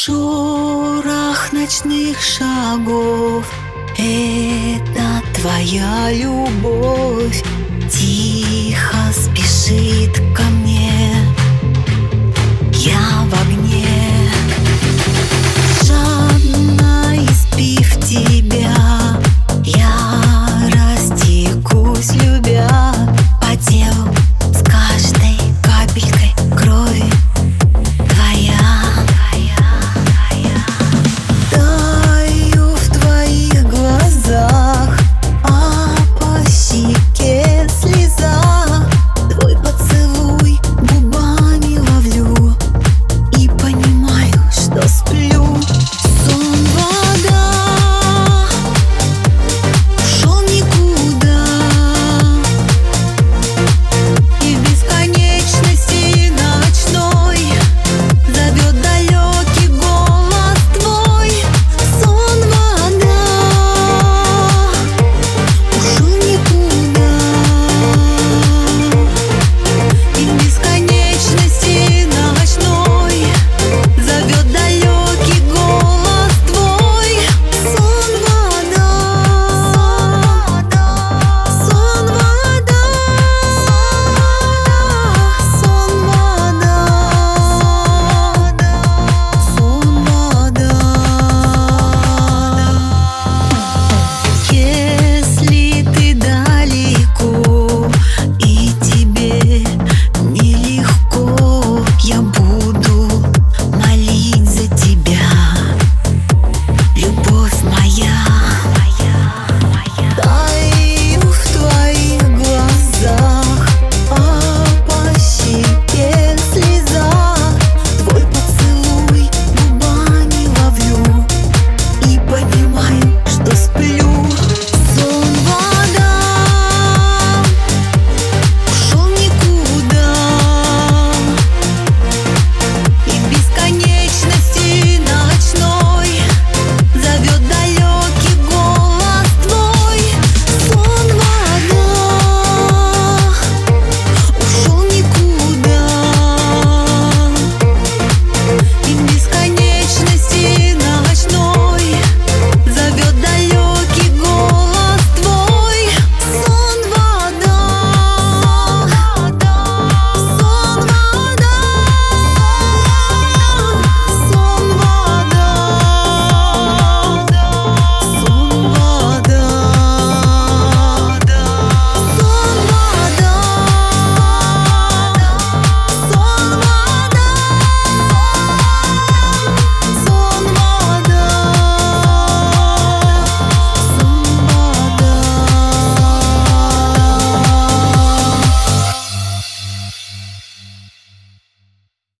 Шорох ночных шагов Это твоя любовь. Тихо спешит ко мне.